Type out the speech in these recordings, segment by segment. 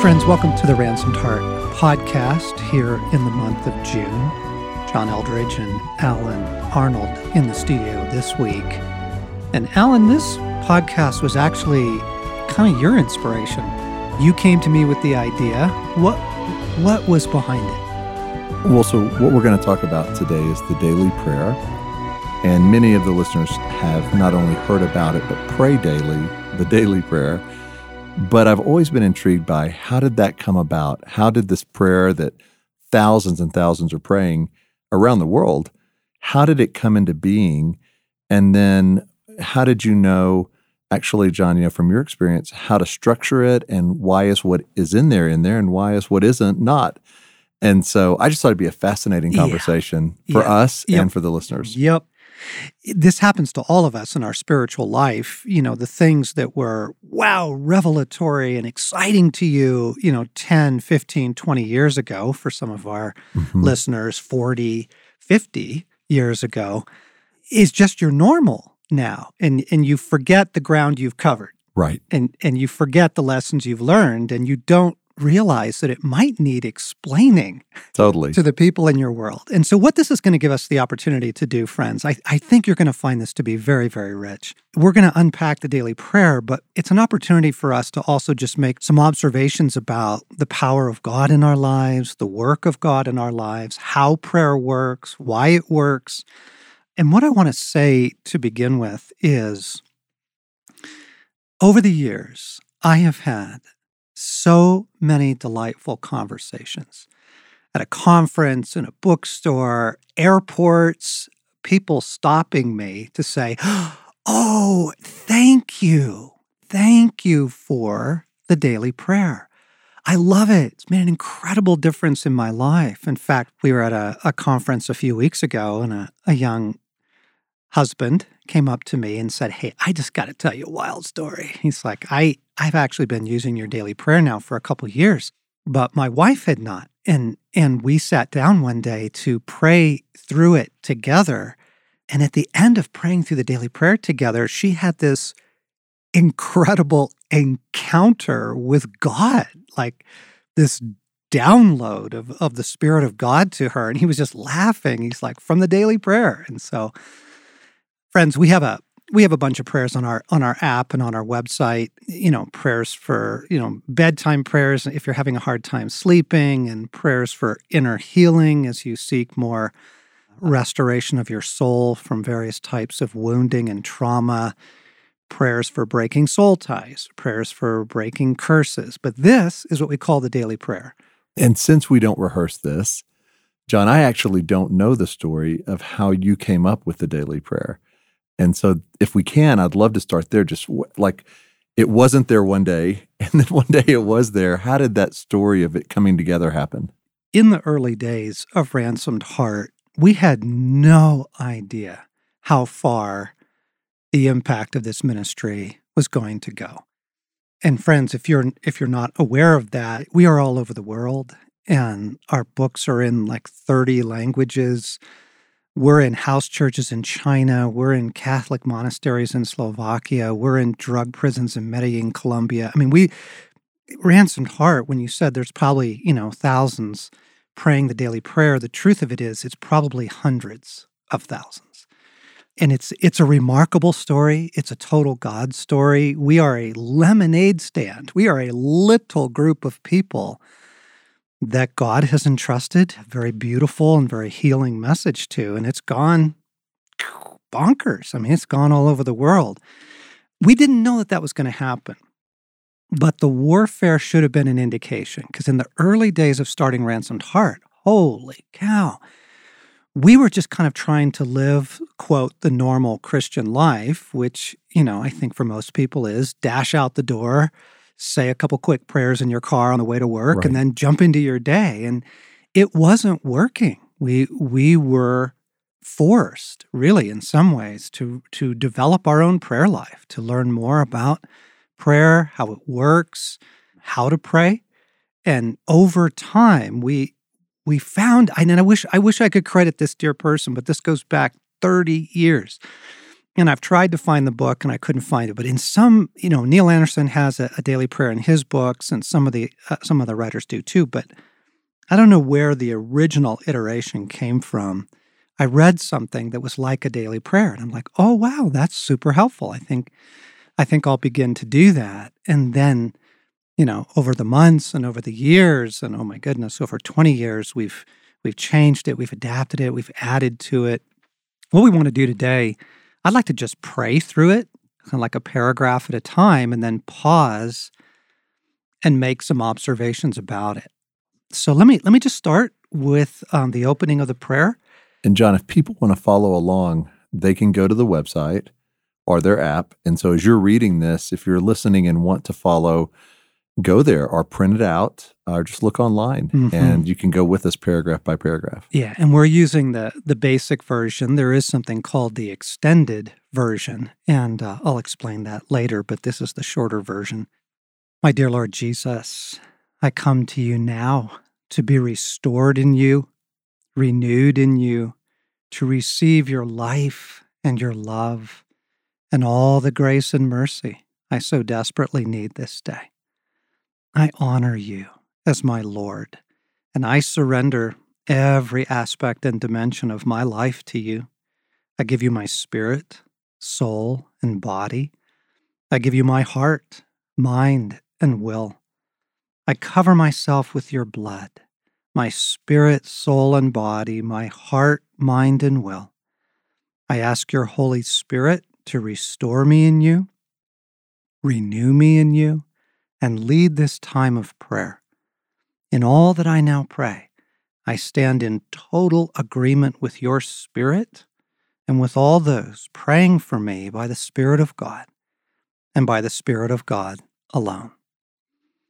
Friends, welcome to the Ransomed Heart podcast here in the month of June. John Eldredge and Allen Arnold in the studio this week. And Allen, this podcast was actually kind of your inspiration. You came to me with the idea. What what was behind it? Well, so what we're going to talk about today is the daily prayer. And many of the listeners have not only heard about it, but pray daily, the daily prayer. But I've always been intrigued by how did that come about? How did this prayer that thousands and thousands are praying around the world, how did it come into being? And then how did you know, actually, John, you know, from your experience, how to structure it and why is what is in there in there and why is what isn't not? And so I just thought it'd be a fascinating conversation yeah. for yeah. us yep. and for the listeners. Yep. This happens to all of us in our spiritual life. You know, the things that were, wow, revelatory and exciting to you, you know, 10, 15, 20 years ago for some of our mm-hmm. listeners, 40, 50 years ago, is just your normal now. And, and you forget the ground you've covered. Right. And, and you forget the lessons you've learned and you don't realize that it might need explaining totally to the people in your world. And so, what this is going to give us the opportunity to do, friends, I, I think you're going to find this to be very, very rich. We're going to unpack the daily prayer, but it's an opportunity for us to also just make some observations about the power of God in our lives, the work of God in our lives, how prayer works, why it works. And what I want to say to begin with is over the years, I have had so many delightful conversations at a conference, in a bookstore, airports, people stopping me to say, Oh, thank you. Thank you for the daily prayer. I love it. It's made an incredible difference in my life. In fact, we were at a, a conference a few weeks ago, and a, a young husband came up to me and said, Hey, I just got to tell you a wild story. He's like, I, I've actually been using your daily prayer now for a couple years, but my wife had not. And, and we sat down one day to pray through it together. And at the end of praying through the daily prayer together, she had this incredible encounter with God, like this download of, of the Spirit of God to her. And he was just laughing. He's like, from the daily prayer. And so friends, we have a we have a bunch of prayers on our on our app and on our website you know prayers for you know bedtime prayers if you're having a hard time sleeping and prayers for inner healing as you seek more restoration of your soul from various types of wounding and trauma. Prayers for breaking soul ties prayers for breaking curses but this is what we call the daily prayer. And since we don't rehearse this john i actually don't know the story of how you came up with the daily prayer and so, if we can, I'd love to start there. Just like it wasn't there one day, and then one day it was there. How did that story of it coming together happen? In the early days of Ransomed Heart, we had no idea how far the impact of this ministry was going to go. And friends, if you're if you're not aware of that, we are all over the world and our books are in like 30 languages. We're in house churches in China. We're in Catholic monasteries in Slovakia. We're in drug prisons in Medellin, Colombia. I mean, we, ransomed heart, when you said there's probably, you know, thousands praying the daily prayer, the truth of it is it's probably hundreds of thousands. And it's it's a remarkable story. It's a total God story. We are a lemonade stand. We are a little group of people that God has entrusted a very beautiful and very healing message to, and it's gone bonkers. I mean, it's gone all over the world. We didn't know that that was going to happen. But the warfare should have been an indication because in the early days of starting Ransomed Heart, holy cow, we were just kind of trying to live, quote, the normal Christian life, which, you know, I think for most people is dash out the door, say a couple quick prayers in your car on the way to work, right. and then jump into your day. And it wasn't working. We we were forced, really, in some ways, to to develop our own prayer life, to learn more about prayer, how it works, how to pray. And over time, we we found, and I wish I wish I could credit this dear person, but this goes back 30 years. And I've tried to find the book and I couldn't find it. But in some, you know, Neil Anderson has a, a daily prayer in his books, and some of the uh, some of the writers do too. But I don't know where the original iteration came from. I read something that was like a daily prayer, and I'm like, oh wow, that's super helpful. I think I think I'll begin to do that, and then. You know, over the months and over the years, and oh my goodness, over 20 years, we've we've changed it, we've adapted it, we've added to it. What we want to do today I'd like to just pray through it, kind of like a paragraph at a time, and then pause and make some observations about it. So let me let me just start with um, the opening of the prayer. And John, if people want to follow along, they can go to the website or their app. And so as you're reading this, if you're listening and want to follow, go there or print it out or just look online mm-hmm. and you can go with us paragraph by paragraph. Yeah, and we're using the the basic version. There is something called the extended version, and uh, I'll explain that later, but this is the shorter version. My dear Lord Jesus, I come to you now to be restored in you, renewed in you, to receive your life and your love and all the grace and mercy I so desperately need this day. I honor you as my Lord, and I surrender every aspect and dimension of my life to you. I give you my spirit, soul, and body. I give you my heart, mind, and will. I cover myself with your blood, my spirit, soul, and body, my heart, mind, and will. I ask your Holy Spirit to restore me in you, renew me in you, and lead this time of prayer. In all that I now pray, I stand in total agreement with your Spirit and with all those praying for me by the Spirit of God and by the Spirit of God alone.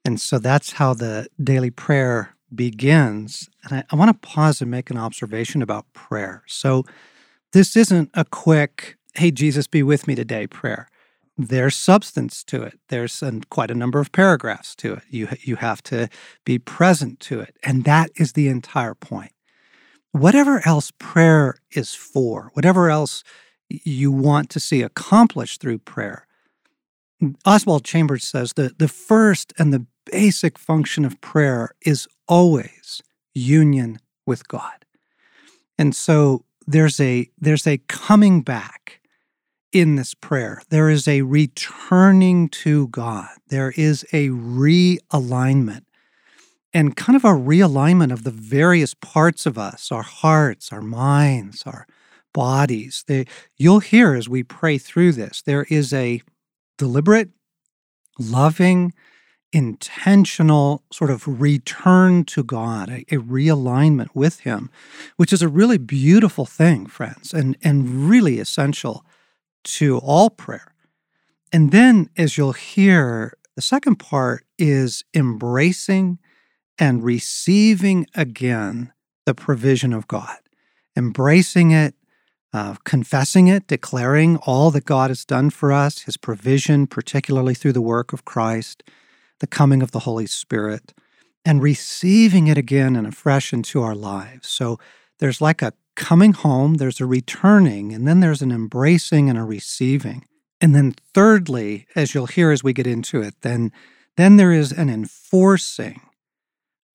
And so that's how the daily prayer begins. And I, I want to pause and make an observation about prayer. So this isn't a quick, hey, Jesus, be with me today prayer there's substance to it. There's an, quite a number of paragraphs to it. You, you have to be present to it. And that is the entire point. Whatever else prayer is for, whatever else you want to see accomplished through prayer, Oswald Chambers says that the first and the basic function of prayer is always union with God. And so there's a there's a coming back in this prayer. There is a returning to God, there is a realignment and kind of a realignment of the various parts of us our hearts, our minds, our bodies. They, you'll hear as we pray through this, there is a deliberate, loving, intentional sort of return to God, a, a, realignment with Him, which is a really beautiful thing, friends, and, and really essential to all prayer. And then, as you'll hear, the second part is embracing and receiving again the provision of God, embracing it, uh, confessing it, declaring all that God has done for us, his provision, particularly through the work of Christ, the coming of the Holy Spirit, and receiving it again and afresh into our lives. So there's like a coming home, there's a returning, and then there's an embracing and a receiving. And then thirdly, as you'll hear as we get into it, then then there is an enforcing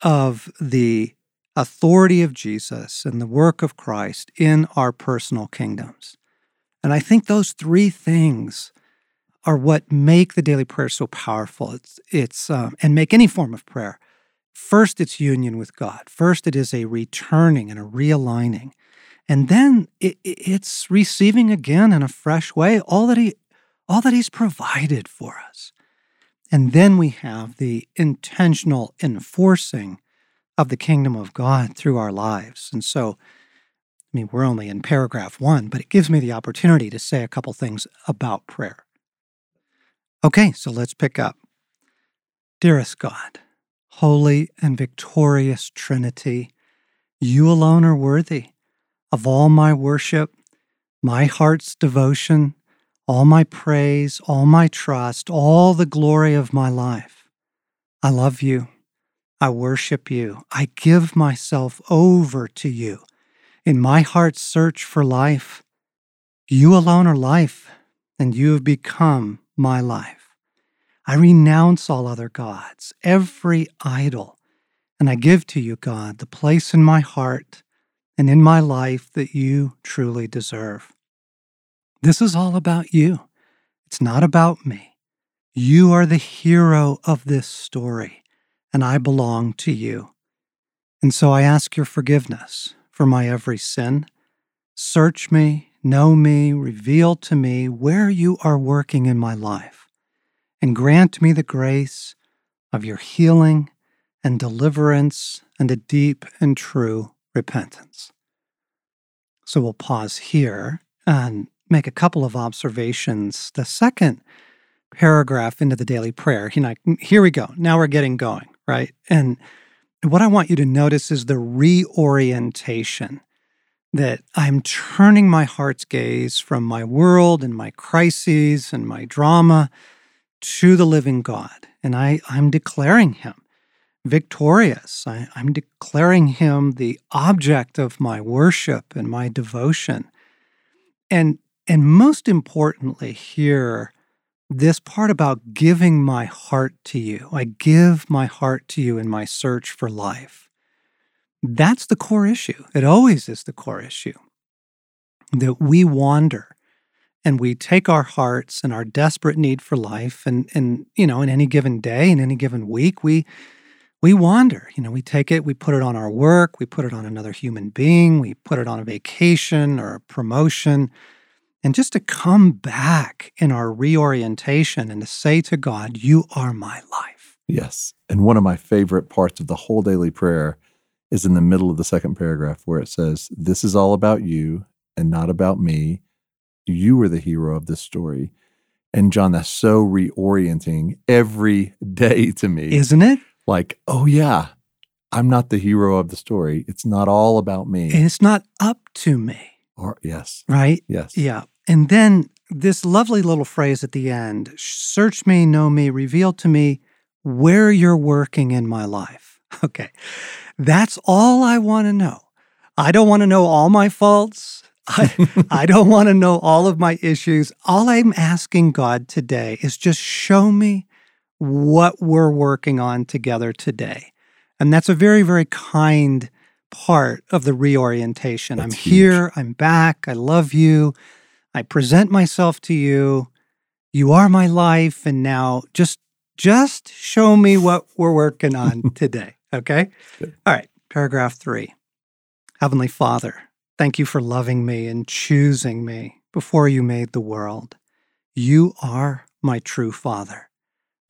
of the authority of Jesus and the work of Christ in our personal kingdoms. And I think those three things are what make the daily prayer so powerful. It's it's um, and make any form of prayer. First, it's union with God. First, it is a returning and a realigning. And then it, it's receiving again in a fresh way all that he all that he's provided for us. And then we have the intentional enforcing of the kingdom of God through our lives. And so, I mean, we're only in paragraph one, but it gives me the opportunity to say a couple things about prayer. Okay, so let's pick up. Dearest God, holy and victorious Trinity, you alone are worthy of all my worship, my heart's devotion, all my praise, all my trust, all the glory of my life. I love you. I worship you. I give myself over to you. In my heart's search for life, You alone are life, and you have become my life. I renounce all other gods, every idol, and I give to you, God, the place in my heart and in my life that you truly deserve. This is all about you. It's not about me. You are the hero of this story, and I belong to you. And so I ask your forgiveness for my every sin. Search me, know me, reveal to me where you are working in my life, and grant me the grace of your healing and deliverance and a deep and true repentance. So we'll pause here and make a couple of observations. The second paragraph into the daily prayer, know, mm, here we go. Now we're getting going, right? And what I want you to notice is the reorientation that I'm turning my heart's gaze from my world and my crises and my drama to the living God. And I, I'm declaring him victorious. I, I'm declaring him the object of my worship and my devotion. And and most importantly here, this part about giving my heart to you. I give my heart to you in my search for life. That's the core issue. It always is the core issue. That we wander and we take our hearts and our desperate need for life and and you know in any given day in any given week we we wander you know we take it we put it on our work we put it on another human being we put it on a vacation or a promotion and just to come back in our reorientation and to say to God, You are my life. Yes. And one of my favorite parts of the whole daily prayer is in the middle of the second paragraph where it says, This is all about you and not about me. You are the hero of this story. And John, that's so reorienting every day to me. Isn't it? Like, oh, yeah, I'm not the hero of the story. It's not all about me. And it's not up to me. Or, yes. Right? Yes. Yeah. And then this lovely little phrase at the end search me, know me, reveal to me where you're working in my life. Okay. That's all I want to know. I don't want to know all my faults. I, I don't want to know all of my issues. All I'm asking God today is just show me what we're working on together today. And that's a very, very kind part of the reorientation. That's I'm huge. here, I'm back, I love you. I present myself to you. You are my life. And now just just show me what we're working on today. Okay. All right. Paragraph three. Heavenly Father, thank you for loving me and choosing me before you made the world. You are my true Father,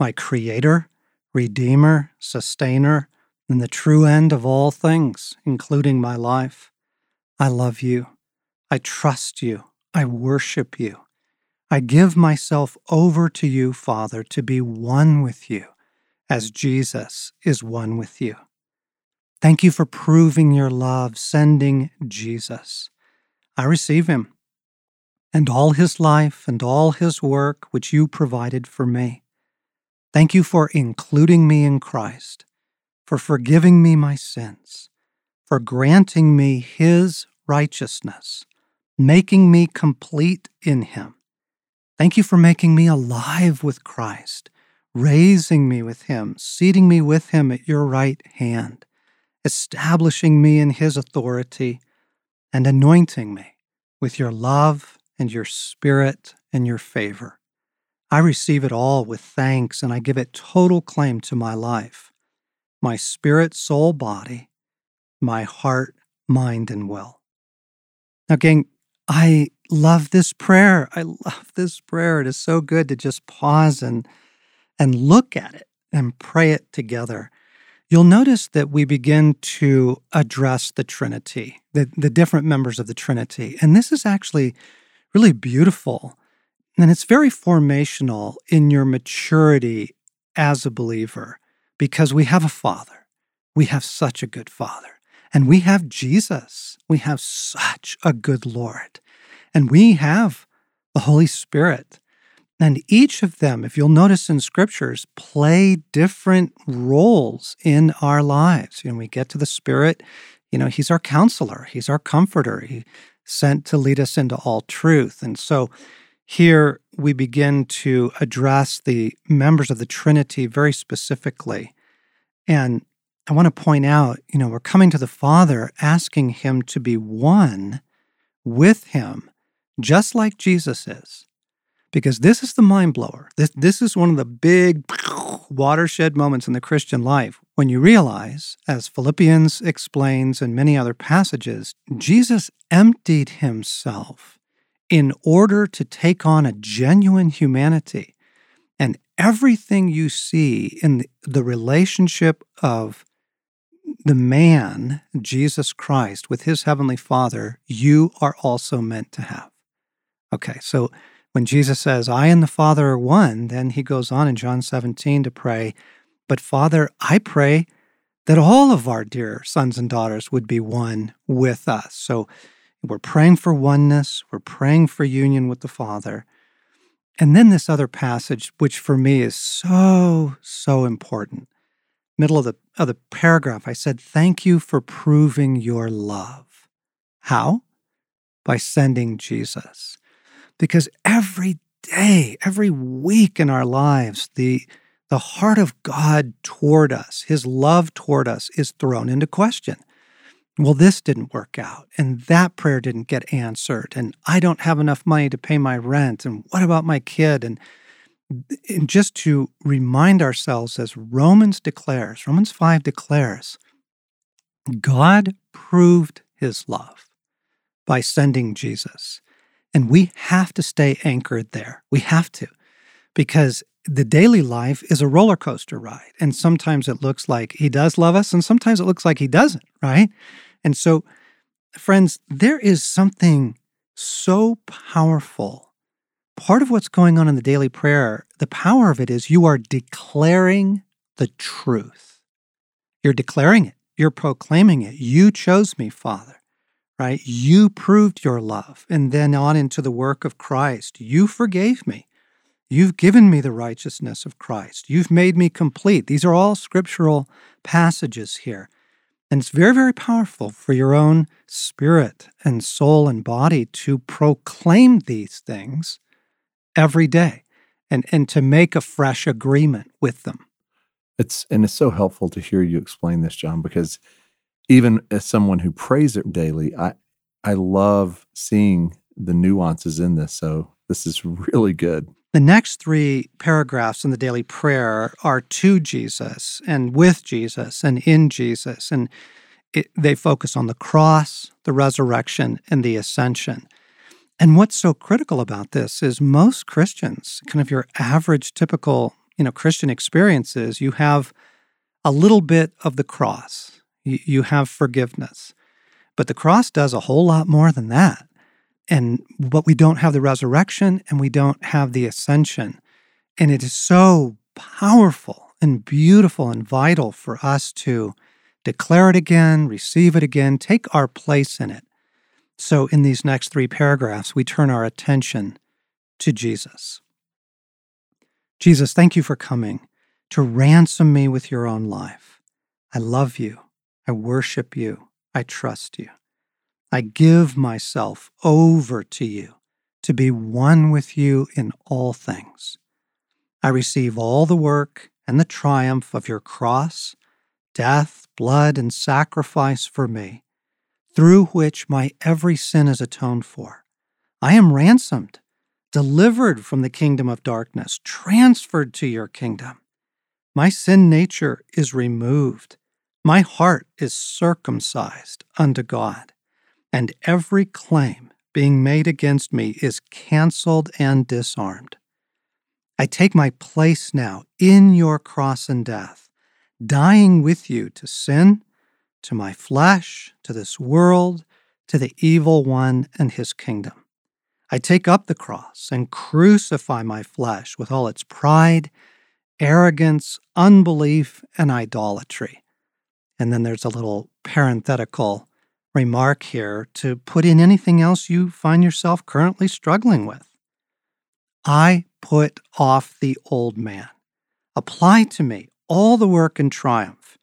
my Creator, Redeemer, Sustainer, and the true end of all things, including my life. I love you. I trust you. I worship you. I give myself over to you, Father, to be one with you as Jesus is one with you. Thank you for proving your love, sending Jesus. I receive him and all his life and all his work which you provided for me. Thank you for including me in Christ, for forgiving me my sins, for granting me his righteousness making me complete in Him. Thank you for making me alive with Christ, raising me with Him, seating me with Him at your right hand, establishing me in His authority, and anointing me with your love and your spirit and your favor. I receive it all with thanks and I give it total claim to my life, my spirit, soul, body, my heart, mind, and will. Now, gang, I love this prayer. I love this prayer. It is so good to just pause and and look at it and pray it together. You'll notice that we begin to address the Trinity, the, the different members of the Trinity. And this is actually really beautiful. And it's very formational in your maturity as a believer because we have a Father. We have such a good Father. And we have Jesus. We have such a good Lord. And we have the Holy Spirit. And each of them, if you'll notice in scriptures, play different roles in our lives. You know, we get to the Spirit, you know, He's our counselor, He's our comforter, he, sent to lead us into all truth. And so here we begin to address the members of the Trinity very specifically. And I want to point out, you know, we're coming to the Father asking him to be one with him, just like Jesus is. Because this is the mind blower. This, this is one of the big watershed moments in the Christian life when you realize, as Philippians explains and many other passages, Jesus emptied himself in order to take on a genuine humanity. And everything you see in the relationship of the man, Jesus Christ, with his heavenly Father, you are also meant to have. Okay, so when Jesus says, I and the Father are one, then he goes on in John 17 to pray, But Father, I pray that all of our dear sons and daughters would be one with us. So we're praying for oneness, we're praying for union with the Father. And then this other passage, which for me is so, so important. Middle of the, of the paragraph, I said, Thank you for proving your love. How? By sending Jesus. Because every day, every week in our lives, the, the heart of God toward us, his love toward us, is thrown into question well, this didn't work out, and that prayer didn't get answered, and I don't have enough money to pay my rent, and what about my kid? And, and just to remind ourselves, as Romans declares, Romans 5 declares, God proved his love by sending Jesus. And we have to stay anchored there. We have to, because the daily life is a roller coaster ride. And sometimes it looks like he does love us, and sometimes it looks like he doesn't, right? And so, friends, there is something so powerful. Part of what's going on in the daily prayer, the power of it is you are declaring the truth. You're declaring it, you're proclaiming it. You chose me, Father, right? You proved your love. And then on into the work of Christ. You forgave me. You've given me the righteousness of Christ. You've made me complete. These are all scriptural passages here. And it's very, very powerful for your own spirit and soul and body to proclaim these things every day and, and to make a fresh agreement with them. It's and it's so helpful to hear you explain this, John, because even as someone who prays it daily, I I love seeing the nuances in this. So this is really good. The next three paragraphs in the daily prayer are to Jesus and with Jesus and in Jesus. And it, they focus on the cross, the resurrection, and the ascension. And what's so critical about this is most Christians, kind of your average, typical, you know, Christian experiences, you have a little bit of the cross. You, you have forgiveness. But the cross does a whole lot more than that. And but we don't have the resurrection and we don't have the ascension. And it is so powerful and beautiful and vital for us to declare it again, receive it again, take our place in it. So, in these next three paragraphs, we turn our attention to Jesus. Jesus, thank you for coming to ransom me with your own life. I love you. I worship you. I trust you. I give myself over to you to be one with you in all things. I receive all the work and the triumph of your cross, death, blood, and sacrifice for me, through which my every sin is atoned for. I am ransomed, delivered from the kingdom of darkness, transferred to your kingdom. My sin nature is removed. My heart is circumcised unto God and every claim being made against me is canceled and disarmed. I take my place now in your cross and death, dying with you to sin, to my flesh, to this world, to the evil one and his kingdom. I take up the cross and crucify my flesh with all its pride, arrogance, unbelief, and idolatry. And then there's a little parenthetical remark here to put in anything else you find yourself currently struggling with. I put off the old man. Apply to me all the work and triumph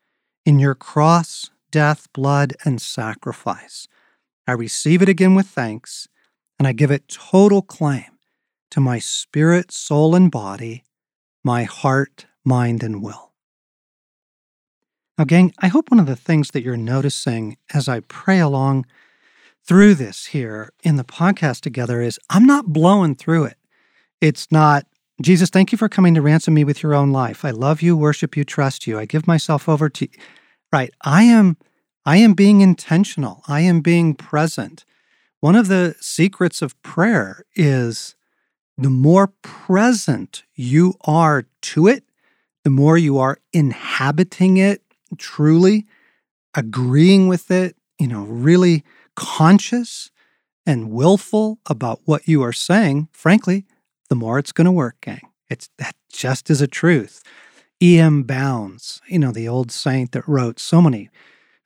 in your cross, death, blood, and sacrifice. I receive it again with thanks, and I give it total claim to my spirit, soul, and body, my heart, mind, and will. Now, gang, I hope one of the things that you're noticing as I pray along through this here in the podcast together is I'm not blowing through it. It's not, Jesus, thank you for coming to ransom me with your own life. I love you, worship you, trust you. I give myself over to you. Right. I am I am being intentional. I am being present. One of the secrets of prayer is the more present you are to it, the more you are inhabiting it truly, agreeing with it, you know, really conscious and willful about what you are saying, frankly, the more it's going to work, gang. It's that just is a truth. E.M. Bounds, you know, the old saint that wrote so many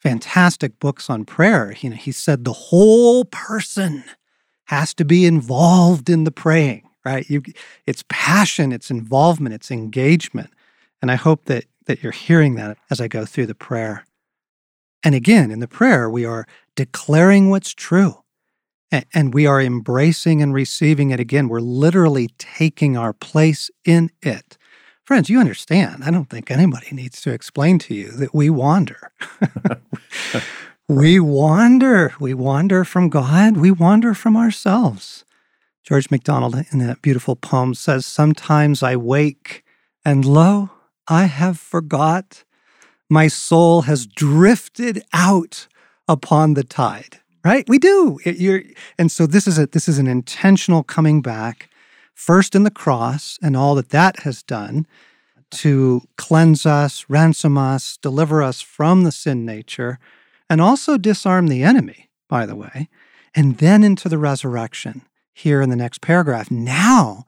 fantastic books on prayer. You know, he said the whole person has to be involved in the praying, right? You, it's passion, it's involvement, it's engagement. And I hope that that you're hearing that as I go through the prayer. And again, in the prayer, we are declaring what's true and we are embracing and receiving it again. We're literally taking our place in it. Friends, you understand. I don't think anybody needs to explain to you that we wander. we wander. We wander from God. We wander from ourselves. George MacDonald, in that beautiful poem, says, Sometimes I wake, and lo, I have forgot. My soul has drifted out upon the tide. Right? We do. It, and so this is a this is an intentional coming back first in the cross and all that that has done to cleanse us, ransom us, deliver us from the sin nature, and also disarm the enemy, by the way, and then into the resurrection here in the next paragraph. Now,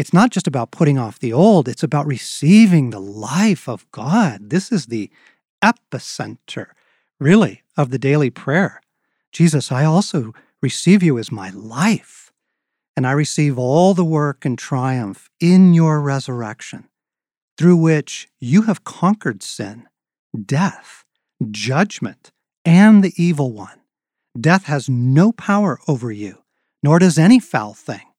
it's not just about putting off the old, it's about receiving the life of God. This is the epicenter, really, of the daily prayer. Jesus, I also receive you as my life and I receive all the work and triumph in your resurrection, through which you have conquered sin, death, judgment, and the evil one. Death has no power over you, nor does any foul thing.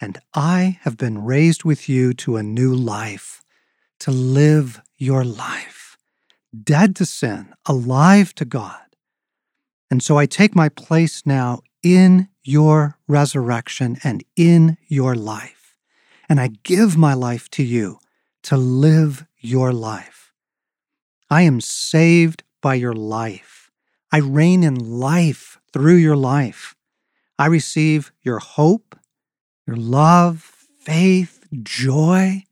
And I have been raised with you to a new life, to live your life, dead to sin, alive to God. And so I take my place now in your resurrection and in your life. And I give my life to you to live your life. I am saved by your life. I reign in life through your life. I receive your hope, your love, faith, joy,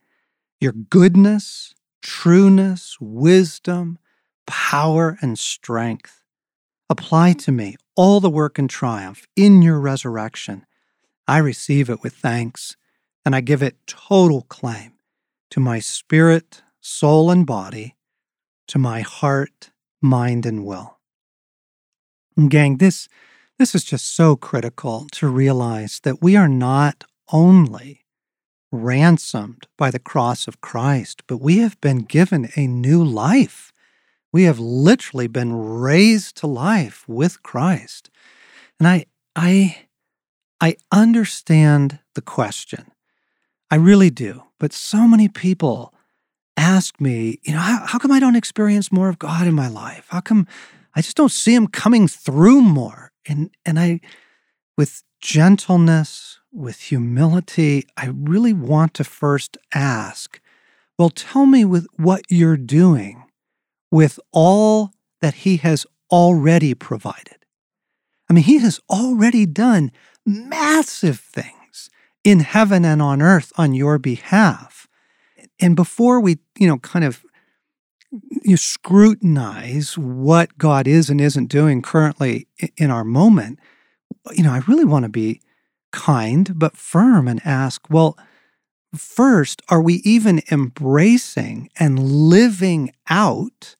your goodness, trueness, wisdom, power, and strength. Apply to me all the work and triumph in your resurrection. I receive it with thanks, and I give it total claim to my spirit, soul, and body, to my heart, mind, and will. And gang, this, this is just so critical to realize that we are not only ransomed by the cross of Christ, but we have been given a new life. We have literally been raised to life with Christ. And I I I understand the question. I really do. But so many people ask me, you know, how, how come I don't experience more of God in my life? How come I just don't see him coming through more? And and I with gentleness, with humility, I really want to first ask, well, tell me with what you're doing with all that He has already provided. I mean, He has already done massive things in heaven and on earth on your behalf. And before we, you know, kind of you scrutinize what God is and isn't doing currently in our moment, you know, I really want to be kind but firm and ask, well, first, are we even embracing and living out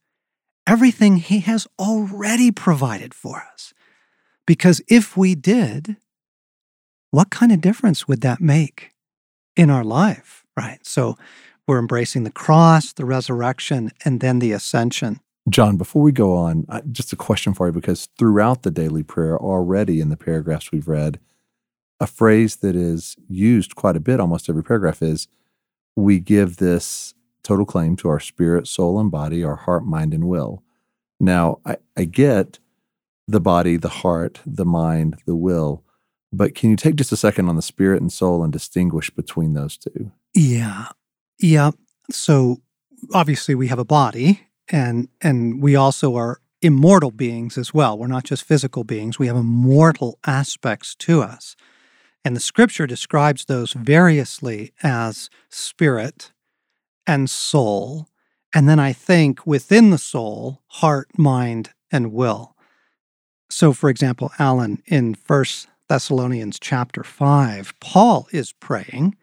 everything He has already provided for us? Because if we did, what kind of difference would that make in our life, right? So we're embracing the cross, the resurrection, and then the ascension. John, before we go on, just a question for you because throughout the daily prayer, already in the paragraphs we've read, a phrase that is used quite a bit, almost every paragraph, is we give this total claim to our spirit, soul, and body, our heart, mind, and will. Now, I, I get the body, the heart, the mind, the will, but can you take just a second on the spirit and soul and distinguish between those two? Yeah. Yeah. So obviously we have a body and and we also are immortal beings as well. We're not just physical beings. We have immortal aspects to us. And the scripture describes those variously as spirit and soul. And then I think within the soul, heart, mind, and will. So, for example, Allen, in First Thessalonians chapter 5, Paul is praying.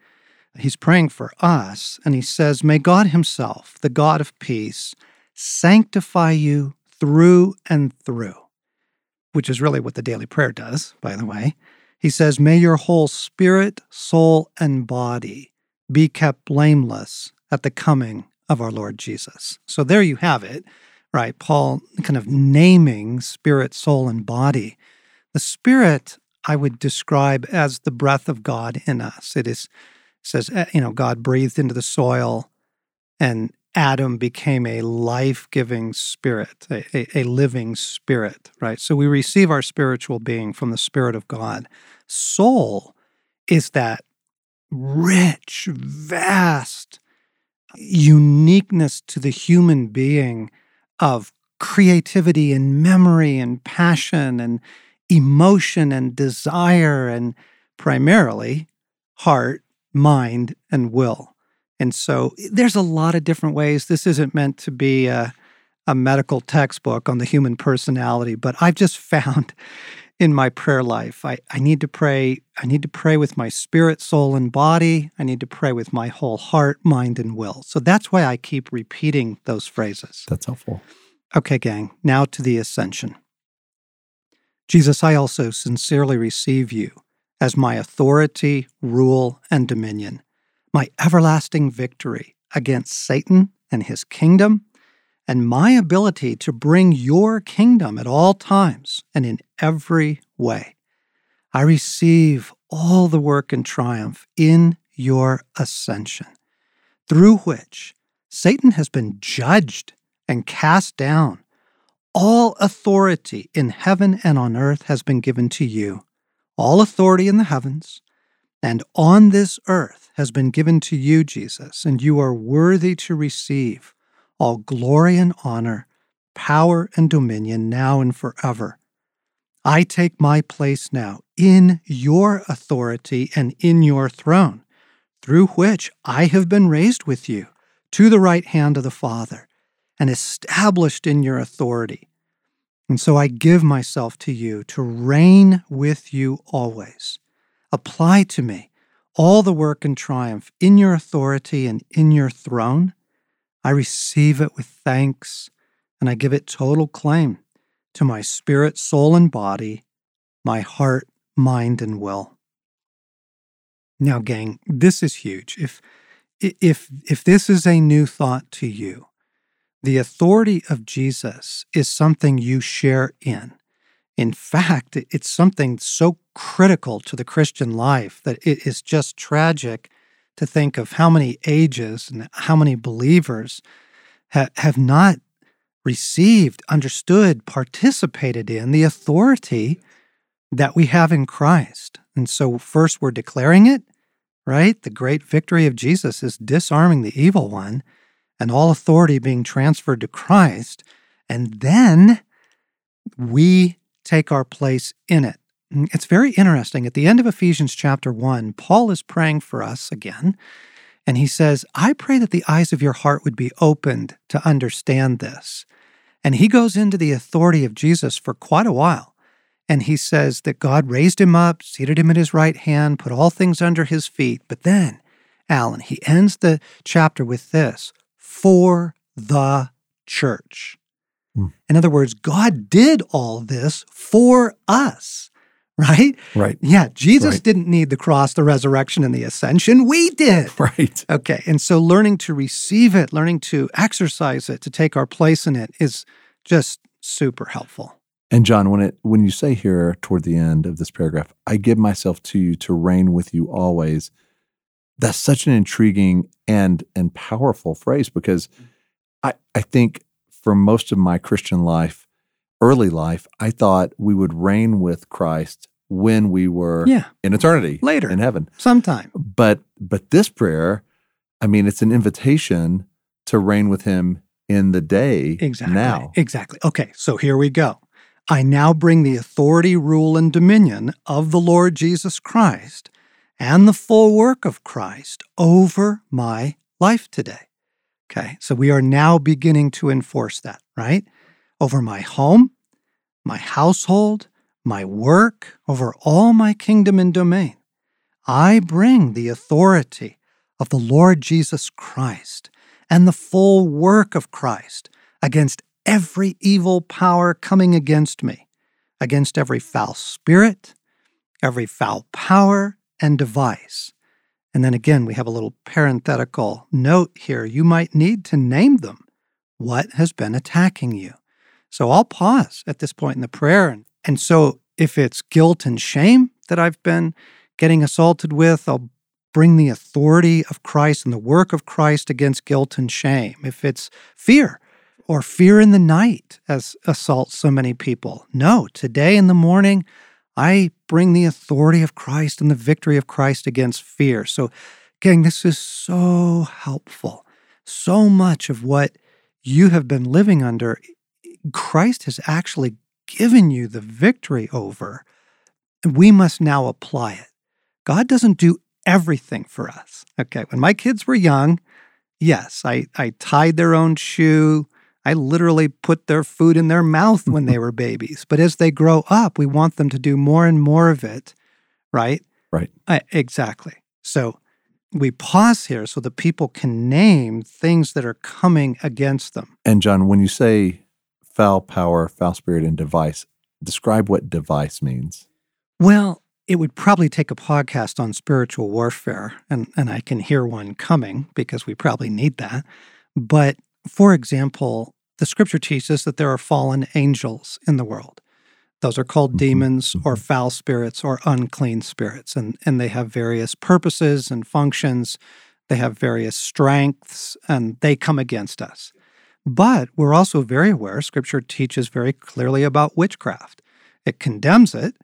He's praying for us, and he says, May God Himself, the God of peace, sanctify you through and through, which is really what the daily prayer does, by the way. He says, May your whole spirit, soul, and body be kept blameless at the coming of our Lord Jesus. So there you have it, right? Paul kind of naming spirit, soul, and body. The spirit I would describe as the breath of God in us. It is says, eh, you know, God breathed into the soil and Adam became a life giving spirit, a, a, a, living spirit, right? So we receive our spiritual being from the Spirit of God. Soul is that rich, vast uniqueness to the human being of creativity and memory and passion and emotion and desire and primarily heart, mind, and will. And so there's a lot of different ways. This isn't meant to be a, a medical textbook on the human personality, but I've just found in my prayer life, I, I need to pray. I need to pray with my spirit, soul, and body. I need to pray with my whole heart, mind, and will. So that's why I keep repeating those phrases. That's helpful. Okay, gang, now to the ascension. Jesus, I also sincerely receive you as my authority, rule, and dominion my everlasting victory against Satan and his kingdom, and my ability to bring your kingdom at all times and in every way. I receive all the work and triumph in your ascension, through which Satan has been judged and cast down. All authority in heaven and on earth has been given to you. All authority in the heavens and on this earth has been given to you, Jesus, and you are worthy to receive all glory and honor, power and dominion now and forever. I take my place now in your authority and in your throne, through which I have been raised with you to the right hand of the Father and established in your authority. And so I give myself to you to reign with you always apply to me all the work and triumph in your authority and in your throne. I receive it with thanks, and I give it total claim to my spirit, soul, and body, my heart, mind, and will. Now, gang, this is huge. If if if this is a new thought to you, the authority of Jesus is something you share in. In fact, it's something so critical to the Christian life that it is just tragic to think of how many ages and how many believers ha- have not received, understood, participated in the authority that we have in Christ. And so, first, we're declaring it, right? The great victory of Jesus is disarming the evil one and all authority being transferred to Christ. And then we take our place in it. Mm, it's very interesting. At the end of Ephesians chapter 1, Paul is praying for us again. And he says, I pray that the eyes of your heart would be opened to understand this. And he goes into the authority of Jesus for quite a while. And he says that God raised him up, seated him at his right hand, put all things under his feet. But then, Allen, he ends the chapter with this for the church. Hmm. In other words, God did all this for us, right? Right. Yeah, Jesus Right. didn't need the cross, the resurrection, and the ascension. We did. Right. Okay. And so learning to receive it, learning to exercise it, to take our place in it is just super helpful. And John, when it when you say here toward the end of this paragraph, I give myself to you to reign with you always. That's such an intriguing and and powerful phrase because mm. I I think for most of my Christian life, early life, I thought we would reign with Christ when we were Yeah. in eternity, Later. in heaven. Sometime. But but this prayer, I mean, it's an invitation to reign with him in the day Exactly. now. Exactly. Okay. So here we go. I now bring the authority, rule, and dominion of the Lord Jesus Christ and the full work of Christ over my life today. Okay. So we are now beginning to enforce that, right? Over my home, my household, my work, over all my kingdom and domain. I bring the authority of the Lord Jesus Christ and the full work of Christ against every evil power coming against me, against every foul spirit, every foul power and device. And then again, we have a little parenthetical note here. You might need to name them. What has been attacking you? So I'll pause at this point in the prayer. And, and so if it's guilt and shame that I've been getting assaulted with, I'll bring the authority of Christ and the work of Christ against guilt and shame. If it's fear or fear in the night, as assaults so many people, no, today in the morning, I bring the authority of Christ and the victory of Christ against fear. So, gang, this is so helpful. So much of what you have been living under, Christ has actually given you the victory over. And we must now apply it. God doesn't do everything for us. Okay. When my kids were young, yes, I, I tied their own shoe. I literally put their food in their mouth when they were babies. But as they grow up, we want them to do more and more of it, right? Right. I, exactly. So we pause here so that people can name things that are coming against them. And John, when you say foul power, foul spirit, and device, describe what device means. Well, it would probably take a podcast on spiritual warfare, and, and I can hear one coming because we probably need that. But for example, the scripture teaches that there are fallen angels in the world. Those are called Mhm, demons or mhm. foul spirits or unclean spirits, and, and they have various purposes and functions. They have various strengths, and they come against us. But we're also very aware, scripture teaches very clearly about witchcraft. It condemns it,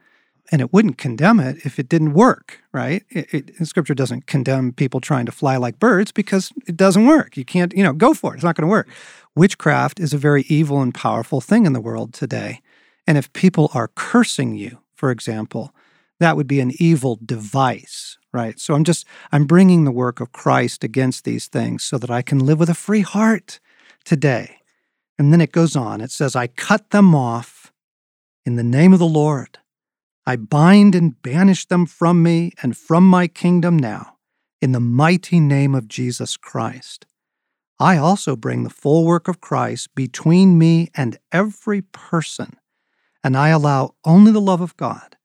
and it wouldn't condemn it if it didn't work, right? It, it, scripture doesn't condemn people trying to fly like birds because it doesn't work. You can't, you know, go for it. It's not going to work. Witchcraft is a very evil and powerful thing in the world today. And if people are cursing you, for example, that would be an evil device, right? So I'm just, I'm bringing the work of Christ against these things so that I can live with a free heart today. And then it goes on. It says, I cut them off in the name of the Lord. I bind and banish them from me and from my kingdom now, in the mighty name of Jesus Christ. I also bring the full work of Christ between me and every person, and I allow only the love of God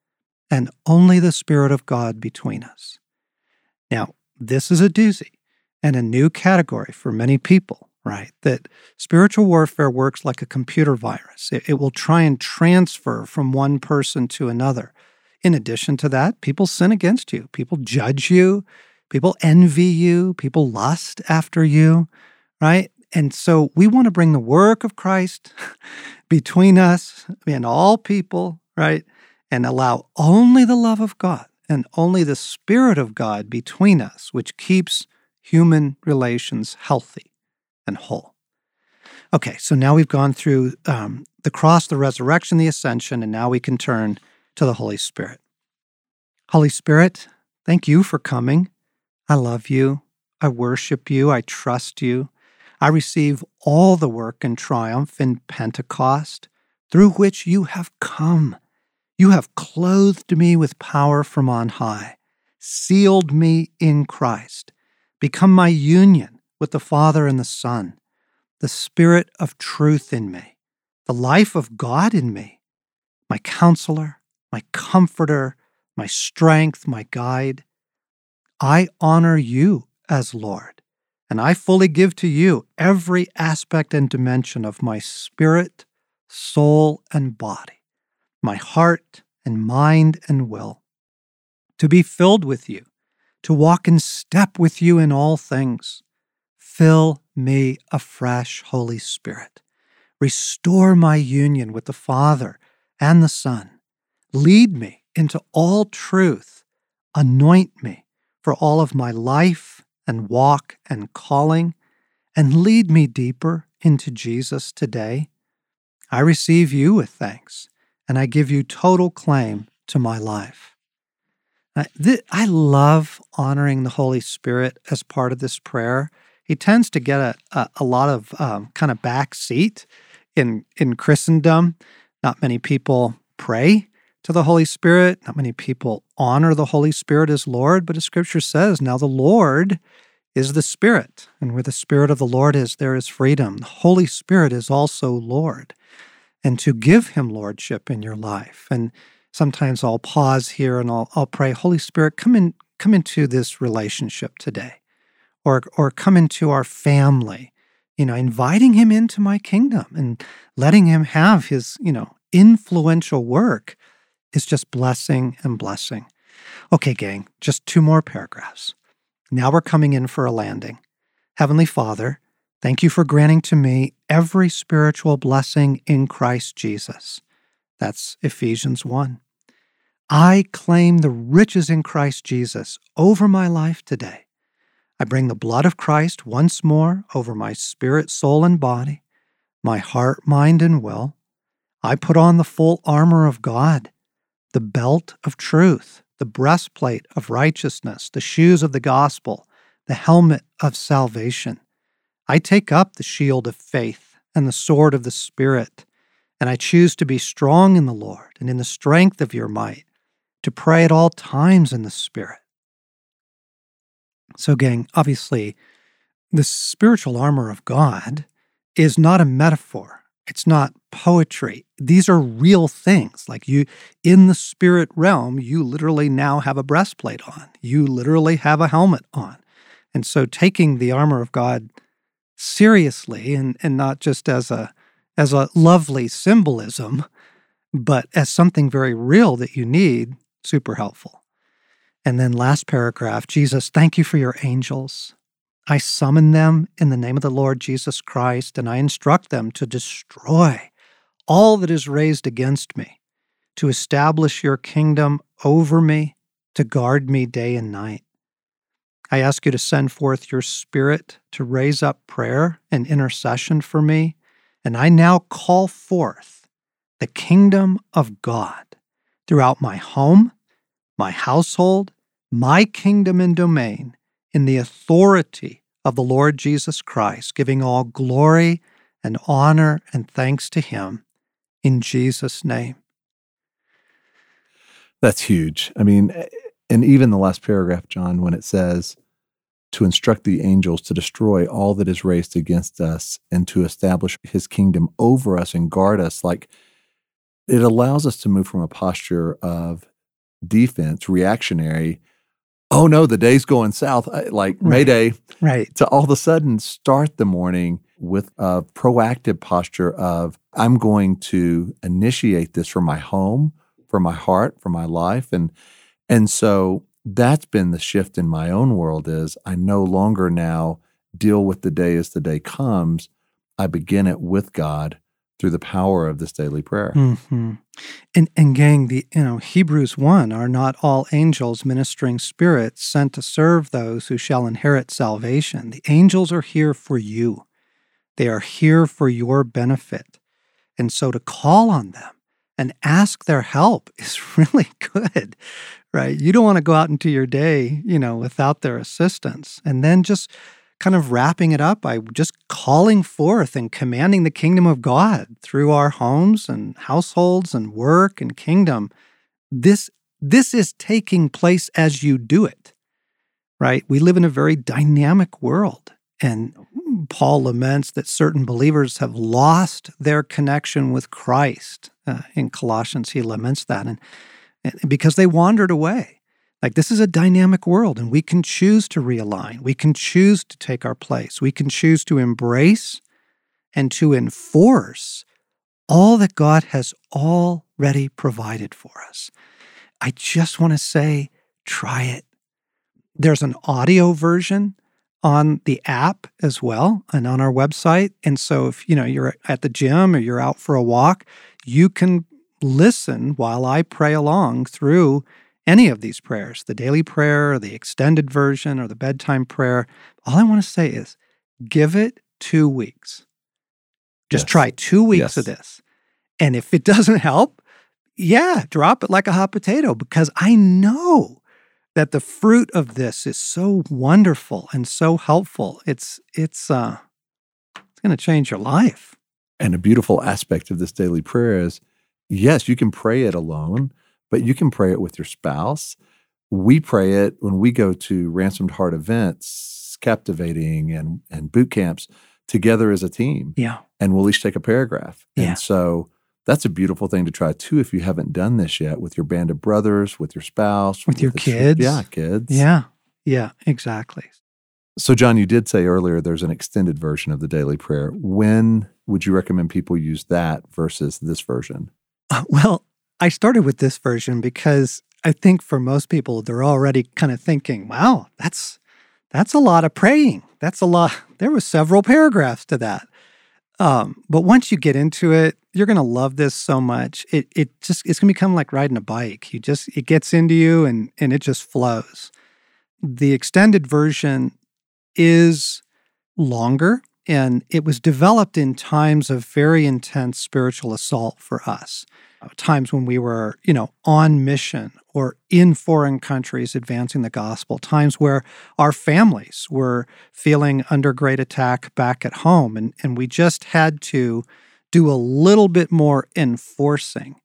and only the Spirit of God between us. Now, this is a doozy and a new category for many people, right? That spiritual warfare works like a computer virus. It, it will try and transfer from one person to another. In addition to that, people sin against you, people judge you, people envy you, people lust after you, right? And so we want to bring the work of Christ between us and all people, right? And allow only the love of God and only the Spirit of God between us, which keeps human relations healthy and whole. Okay, so now we've gone through um, the cross, the resurrection, the ascension, and now we can turn to the Holy Spirit. Holy Spirit, thank you for coming. I love you. I worship you. I trust you. I receive all the work and triumph in Pentecost through which you have come. You have clothed me with power from on high, sealed me in Christ, become my union with the Father and the Son, the Spirit of truth in me, the life of God in me, my counselor, my comforter, my strength, my guide. I honor you as Lord, and I fully give to you every aspect and dimension of my spirit, soul, and body, my heart and mind and will, to be filled with you, to walk in step with you in all things. Fill me afresh, Holy Spirit. Restore my union with the Father and the Son. Lead me into all truth. Anoint me for all of my life and walk and calling, and lead me deeper into Jesus today. I receive you with thanks, and I give you total claim to my life. I, love honoring the Holy Spirit as part of this prayer. He tends to get a, a, a lot of um, kind of back seat in, in Christendom. Not many people pray to the Holy Spirit. Not many people honor the Holy Spirit as Lord, but as Scripture says, now the Lord is the Spirit. And where the Spirit of the Lord is, there is freedom. The Holy Spirit is also Lord. And to give Him Lordship in your life. And sometimes I'll pause here and I'll, I'll pray, Holy Spirit, come in, come into this relationship today. Or, or come into our family, you know, inviting him into my kingdom and letting him have his, you know, influential work is just blessing and blessing. Okay, gang, just two more paragraphs. Now we're coming in for a landing. Heavenly Father, thank you for granting to me every spiritual blessing in Christ Jesus. That's Ephesians 1. I claim the riches in Christ Jesus over my life today. I bring the blood of Christ once more over my spirit, soul, and body, my heart, mind, and will. I put on the full armor of God the belt of truth, the breastplate of righteousness, the shoes of the gospel, the helmet of salvation. I take up the shield of faith and the sword of the Spirit, and I choose to be strong in the Lord and in the strength of your might, to pray at all times in the Spirit. So, gang, obviously, the spiritual armor of God is not a metaphor. It's not poetry. These are real things. Like you, in the spirit realm, you literally now have a breastplate on. You literally have a helmet on. And so taking the armor of God seriously and, and not just as a as a lovely symbolism, but as something very real that you need, super helpful. And then last paragraph, Jesus, thank you for your angels. I summon them in the name of the Lord Jesus Christ, and I instruct them to destroy all that is raised against me, to establish your kingdom over me, to guard me day and night. I ask you to send forth your spirit to raise up prayer and intercession for me, and I now call forth the kingdom of God throughout my home, my household, my kingdom and domain in the authority of the Lord Jesus Christ, giving all glory and honor and thanks to Him in Jesus' name. That's huge. I mean, and even the last paragraph, John, when it says, to instruct the angels to destroy all that is raised against us and to establish his kingdom over us and guard us, like it allows us to move from a posture of defense, reactionary, oh no, the day's going south, uh, like right. Mayday, right? To all of a sudden start the morning with a proactive posture of I'm going to initiate this for my home, for my heart, for my life, and and so that's been the shift in my own world. Is I no longer now deal with the day as the day comes. I begin it with God through the power of this daily prayer. Mm-hmm. And, and gang, the you know Hebrews one are not all angels ministering spirits sent to serve those who shall inherit salvation. The angels are here for you. They are here for your benefit, and so to call on them and ask their help is really good, right? You don't want to go out into your day, you know, without their assistance, and then just kind of wrapping it up by just calling forth and commanding the kingdom of God through our homes and households and work and kingdom. This this is taking place as you do it. Right? We live in a very dynamic world and Paul laments that certain believers have lost their connection with Christ. Uh, in Colossians, he laments that. And because they wandered away. Like this is a dynamic world, and we can choose to realign. We can choose to take our place. We can choose to embrace and to enforce all that God has already provided for us. I just want to say, try it. There's an audio version on the app as well and on our website. And so if you know you're at the gym or you're out for a walk, you can listen while I pray along through any of these prayers, the daily prayer, or the extended version, or the bedtime prayer. All I want to say is give it two weeks. Just yes. try two weeks yes. of this. And if it doesn't help, yeah, drop it like a hot potato because I know that the fruit of this is so wonderful and so helpful. It's it's uh it's going to change your life. And a beautiful aspect of this daily prayer is yes, you can pray it alone, but you can pray it with your spouse. We pray it when we go to ransomed heart events, captivating and and boot camps together as a team. Yeah. And we'll each take a paragraph. Yeah. And so that's a beautiful thing to try too if you haven't done this yet with your band of brothers, with your spouse, with, with your kids. yeah, kids. Yeah. Yeah, exactly. So, John, you did say earlier there's an extended version of the daily prayer. When would you recommend people use that versus this version? Uh, well, I started with this version because I think for most people, they're already kind of thinking, wow, that's that's a lot of praying. That's a lot. There were several paragraphs to that. Um, but once you get into it, you're gonna love this so much. It it just it's gonna become like riding a bike. You just it gets into you and and it just flows. The extended version is longer and it was developed in times of very intense spiritual assault for us. Uh, times when we were, you know, on mission or in foreign countries advancing the gospel, times where our families were feeling under great attack back at home. And, and we just had to do a little bit more enforcing.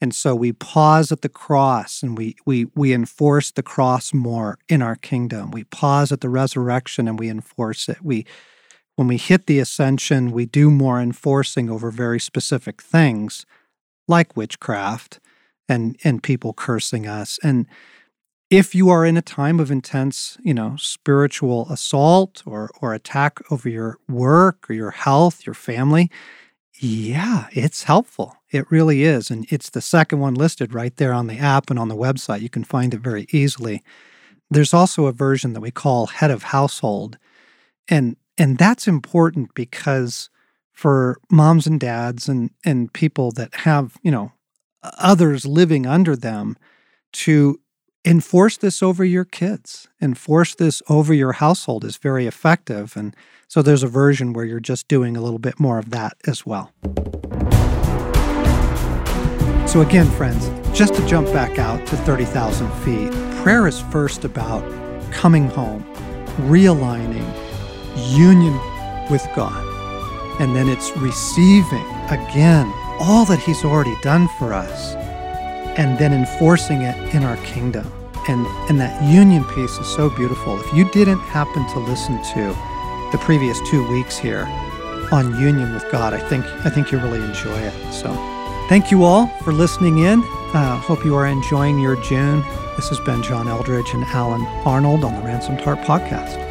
And so we pause at the cross and we, we, we enforce the cross more in our kingdom. We pause at the resurrection and we enforce it. We, when we hit the ascension, we do more enforcing over very specific things like witchcraft and and people cursing us and if you are in a time of intense, you know, spiritual assault or or attack over your work or your health, your family, yeah, it's helpful. It really is. And it's the second one listed right there on the app and on the website. You can find it very easily. There's also a version that we call head of household. And and that's important because for moms and dads and and people that have, you know, others living under them to enforce this over your kids, enforce this over your household is very effective. And so there's a version where you're just doing a little bit more of that as well. So, again, friends, just to jump back out to 30,000 feet, prayer is first about coming home, realigning, union with God. And then it's receiving again all that He's already done for us and then enforcing it in our kingdom. And, and that union piece is so beautiful. If you didn't happen to listen to the previous two weeks here on union with God, I think I think you really enjoy it. So thank you all for listening in. Uh, hope you are enjoying your June. This has been John Eldredge and Allen Arnold on the Ransomed Heart Podcast.